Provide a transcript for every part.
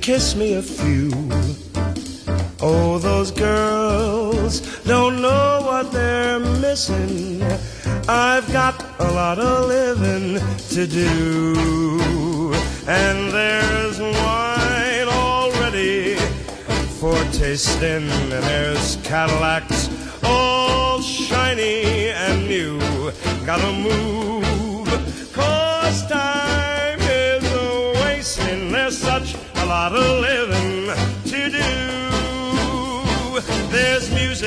Kiss me a few. Oh, those girls don't know what they're missing. I've got a lot of living to do. And there's wine already for tasting, and there's Cadillacs all shiny and new. Gotta move,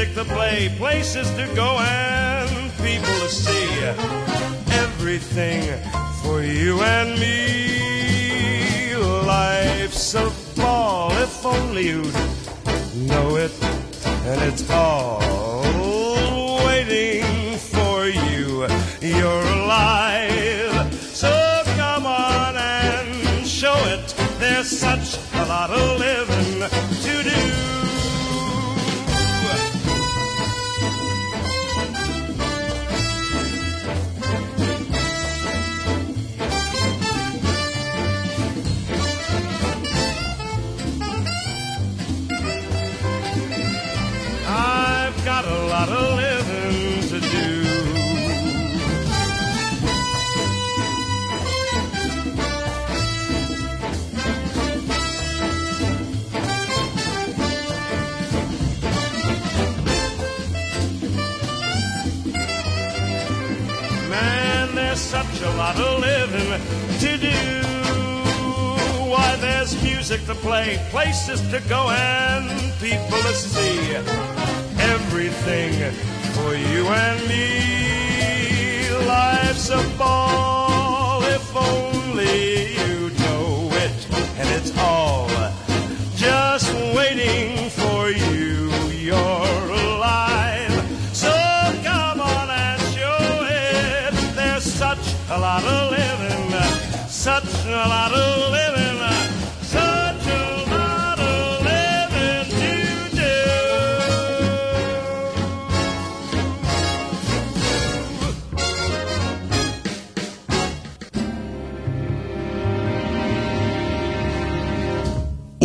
music to play, places to go, and people to see. everything for you and me. Life's a ball if only you'd know it, and it's all a lot of living to do. Why, there's music to play, places to go, and people to see. Everything for you and me. Life's a ball such a lot of living, such a lot of living to do.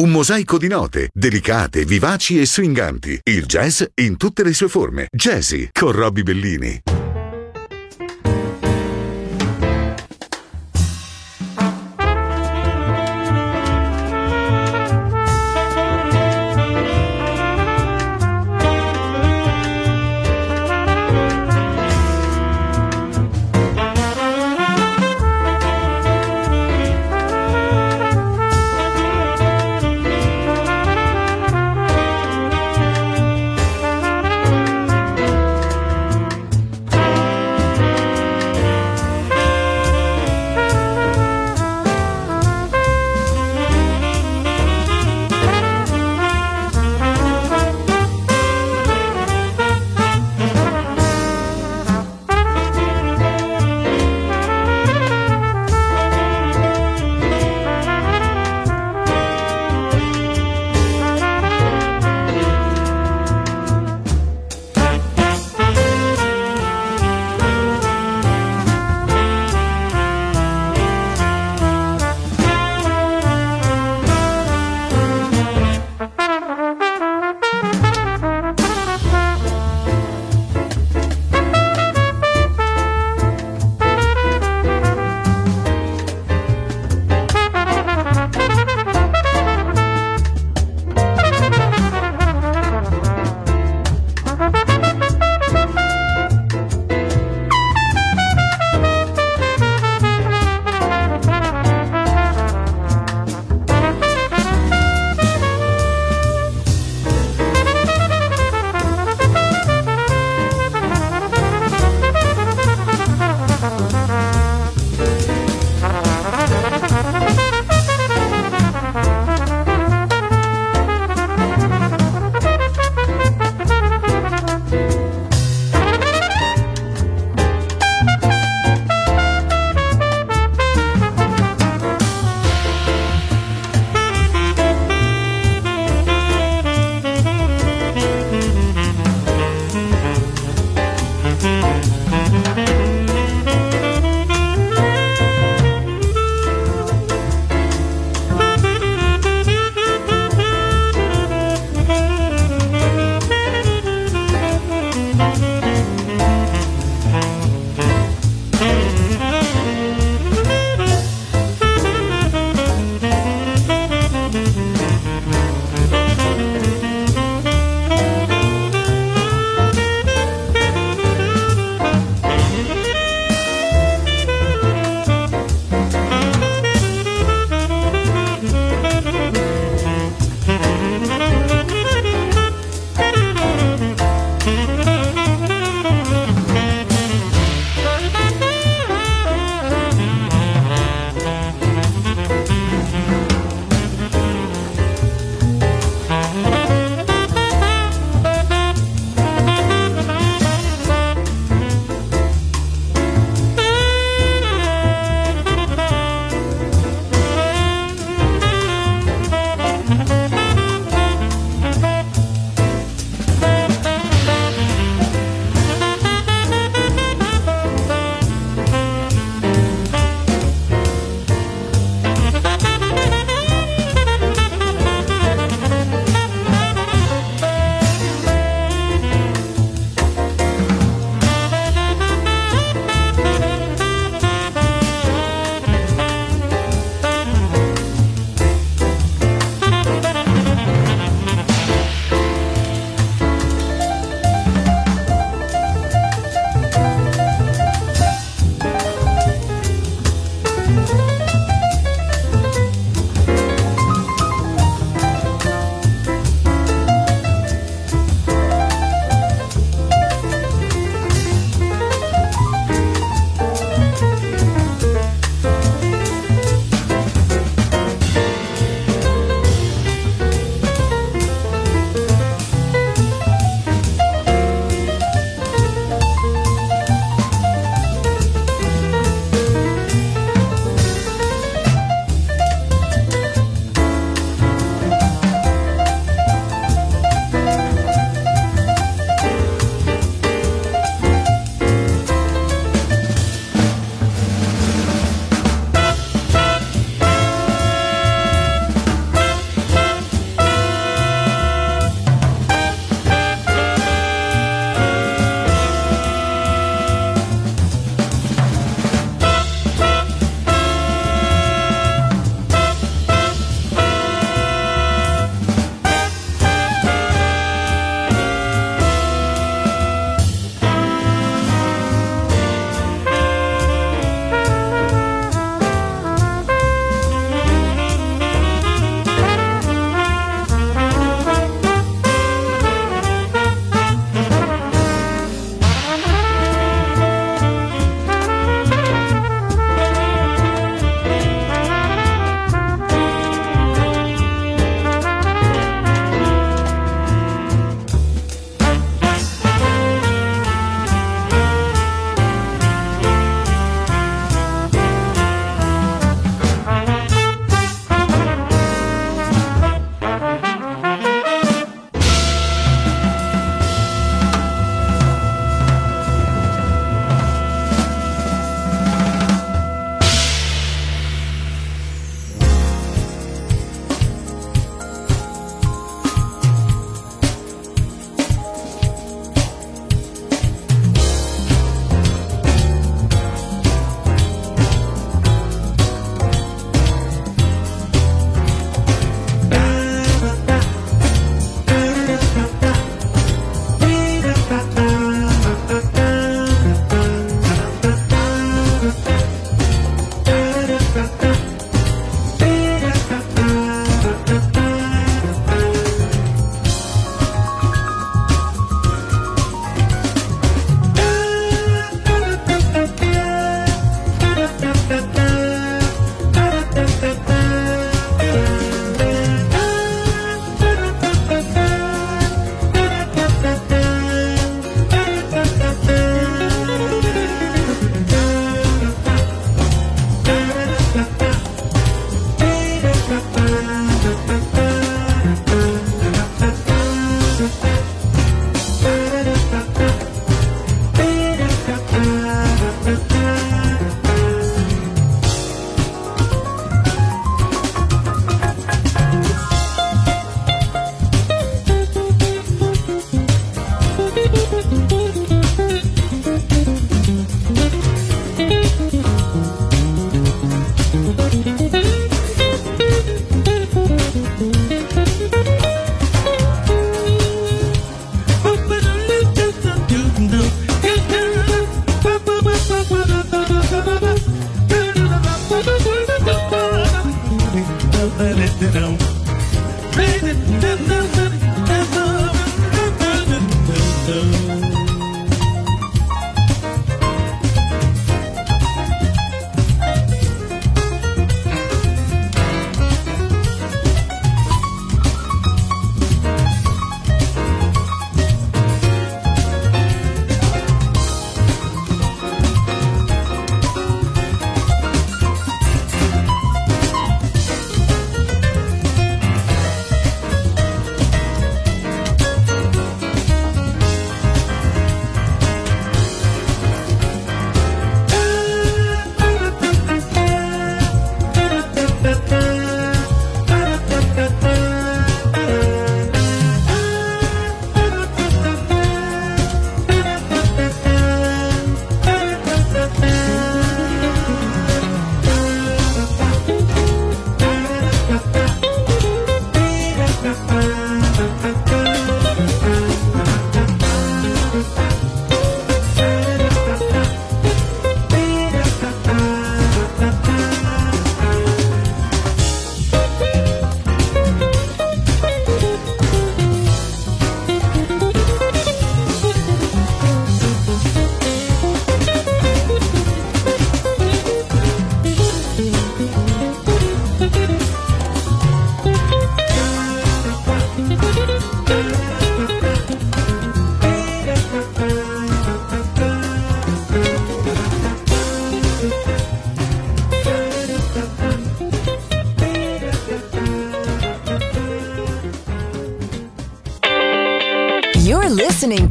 Un mosaico di note, delicate, vivaci e swinganti. Il jazz in tutte le sue forme. Jazzy con Robbie Bellini.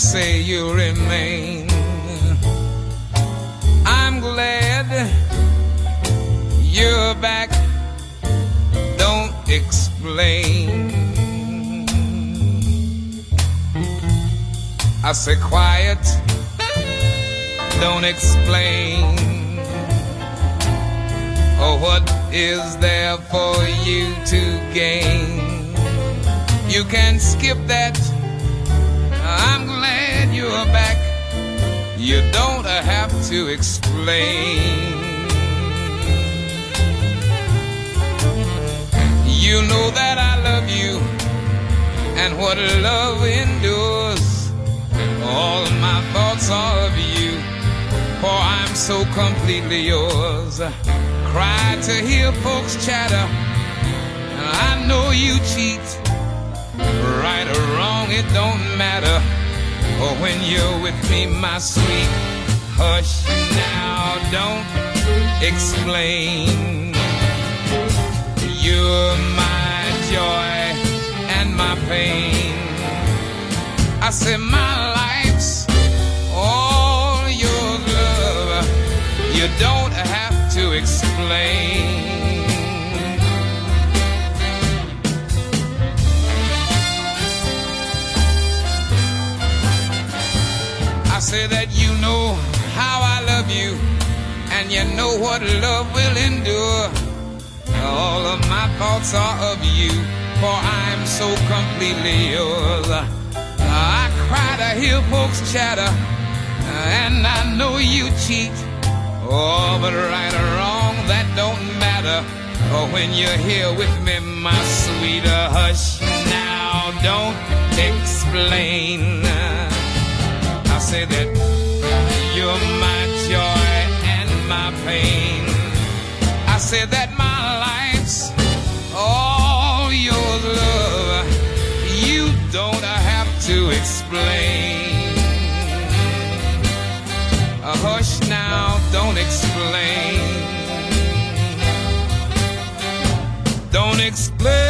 Say you remain. I'm glad you're back. Don't explain. I say quiet, don't explain. Oh, what is there for you to gain? You can skip that. I'm glad you're back. You don't have to explain. You know that I love you and what love endures. All my thoughts are of you, for I'm so completely yours cry to hear folks chatter. I know you cheat. Right or wrong, it don't matter. Or when you're with me, my sweet. Hush now, don't explain. You're my joy and my pain. I say my life's all your love. You don't have to explain. Say that you know how I love you, and you know what love will endure. All of my thoughts are of you, for I'm so completely yours. I cry to hear folks chatter, and I know you cheat. Oh, but right or wrong, that don't matter. For when you're here with me, my sweeter, hush now, don't explain. Say that you're my joy and my pain. I say that my life's all your love. You don't have to explain. Uh, hush now, don't explain. Don't explain.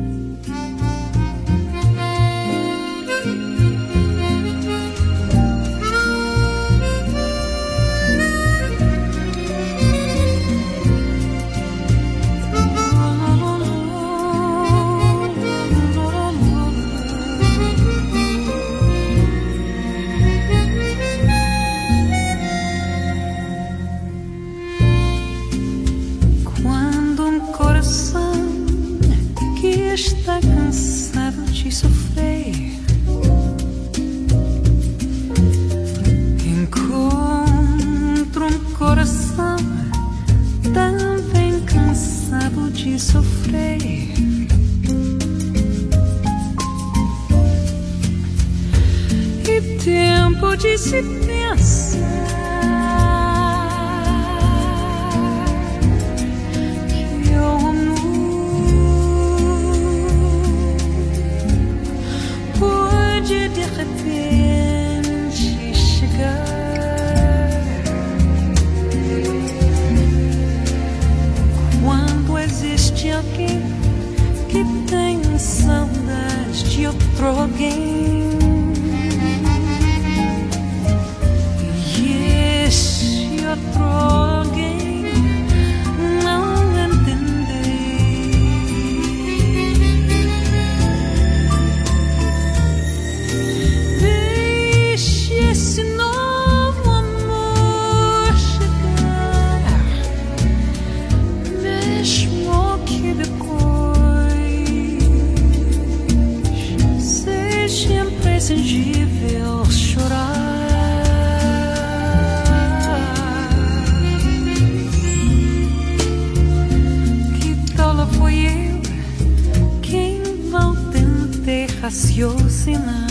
graciosinha.